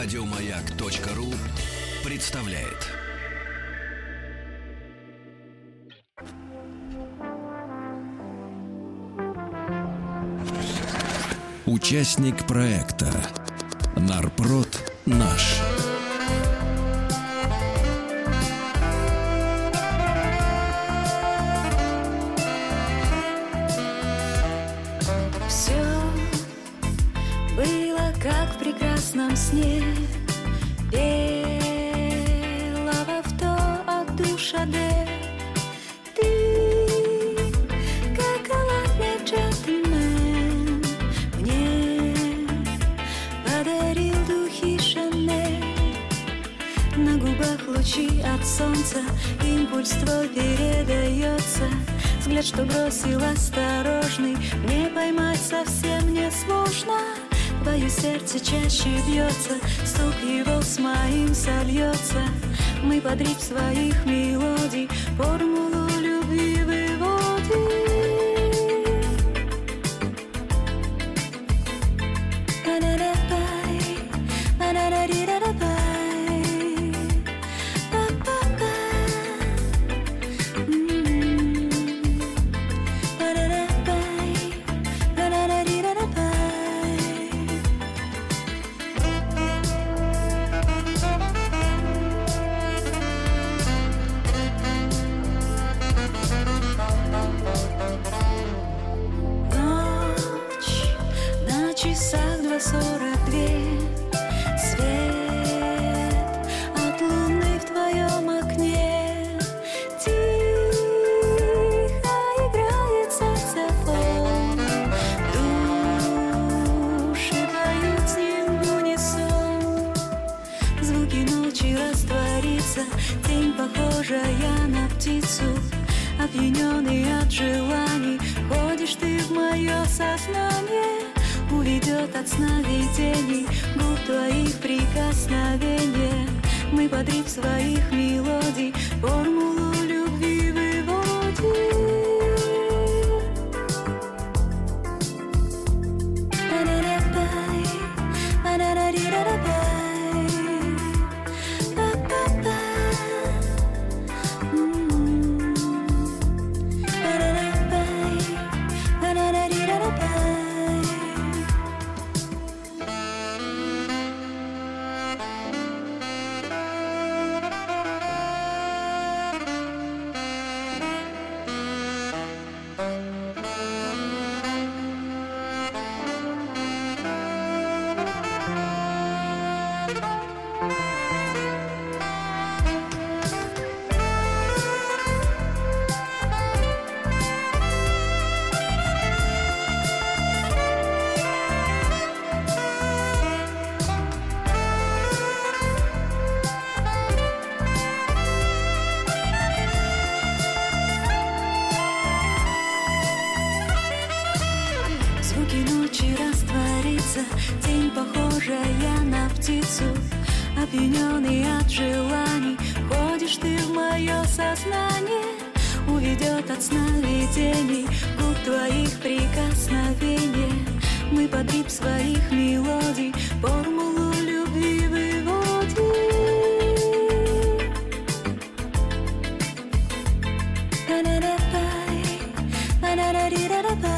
Радиомаяк.ру представляет. Участник проекта Нарпрод наш. Душа де Ты, как галантный джентльмен Мне подарил духи Шанель на губах лучи от солнца Импульс твой передается Взгляд, что бросил осторожный Мне поймать совсем не сложно Твое сердце чаще бьется Стук его с моим сольется. Мы под ритм своих мелодий Формулу Тень похожая на птицу Опьяненный от желаний. Ходишь ты в мое сознание Уведет от сна видений Губ твоих прикосновения Мы под ритм своих мелодий Формулу растворится Тень похожая на птицу Опьяненный от желаний. Ходишь ты в мое сознание Уведет от сна видений Губ твоих прикосновения. Мы под ритм своих мелодий Формулу любви выводим Па-да-да-пай, па-да-да-ди-да-да-пай.